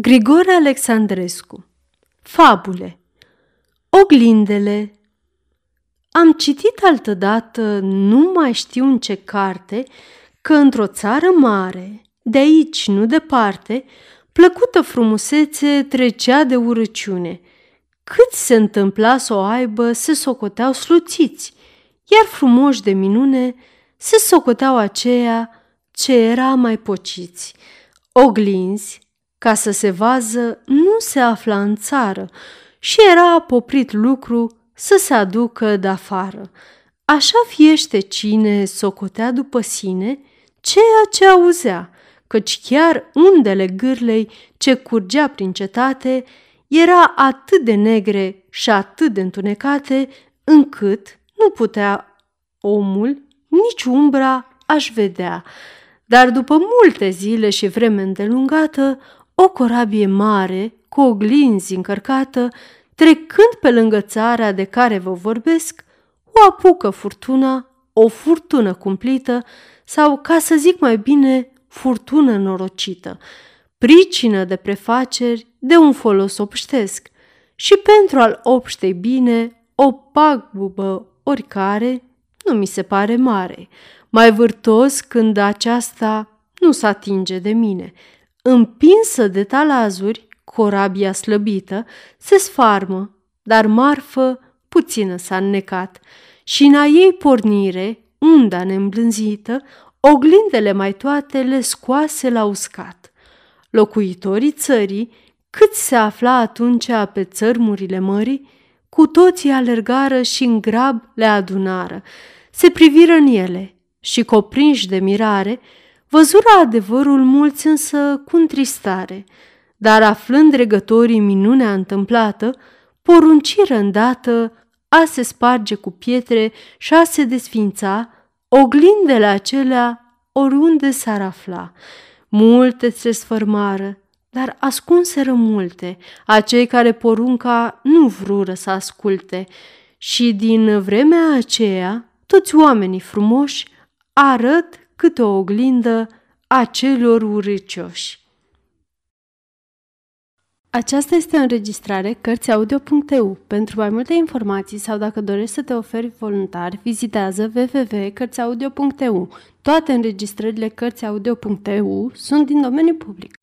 Grigore Alexandrescu Fabule Oglindele Am citit altădată, nu mai știu în ce carte, că într-o țară mare, de aici, nu departe, plăcută frumusețe trecea de urăciune. Cât se întâmpla să o aibă, se socoteau sluțiți, iar frumoși de minune se socoteau aceea ce era mai pociți. Oglinzi, ca să se vază, nu se afla în țară și era poprit lucru să se aducă de afară. Așa fiește cine socotea după sine ceea ce auzea, căci chiar undele gârlei ce curgea prin cetate era atât de negre și atât de întunecate, încât nu putea omul nici umbra aș vedea. Dar după multe zile și vreme îndelungată, o corabie mare, cu oglinzi încărcată, trecând pe lângă țara de care vă vorbesc, o apucă furtuna, o furtună cumplită, sau, ca să zic mai bine, furtună norocită, pricină de prefaceri de un folos obștesc. Și pentru al obștei bine, o pagubă oricare nu mi se pare mare, mai vârtos când aceasta nu se atinge de mine – Împinsă de talazuri, corabia slăbită se sfarmă, dar marfă puțină s-a înnecat și în a ei pornire, unda neîmblânzită, oglindele mai toate le scoase la uscat. Locuitorii țării, cât se afla atunci pe țărmurile mării, cu toții alergară și în grab le adunară, se priviră în ele și, coprinși de mirare, Văzura adevărul mulți însă cu întristare, dar aflând regătorii minunea întâmplată, porunciră îndată a se sparge cu pietre și a se desfința oglindele acelea oriunde s-ar afla. Multe se sfărmară, dar ascunseră multe, acei care porunca nu vrură să asculte. Și din vremea aceea, toți oamenii frumoși arăt câte o oglindă a celor urâcioși. Aceasta este o înregistrare Cărțiaudio.eu. Pentru mai multe informații sau dacă dorești să te oferi voluntar, vizitează www.cărțiaudio.eu. Toate înregistrările Cărțiaudio.eu sunt din domeniu public.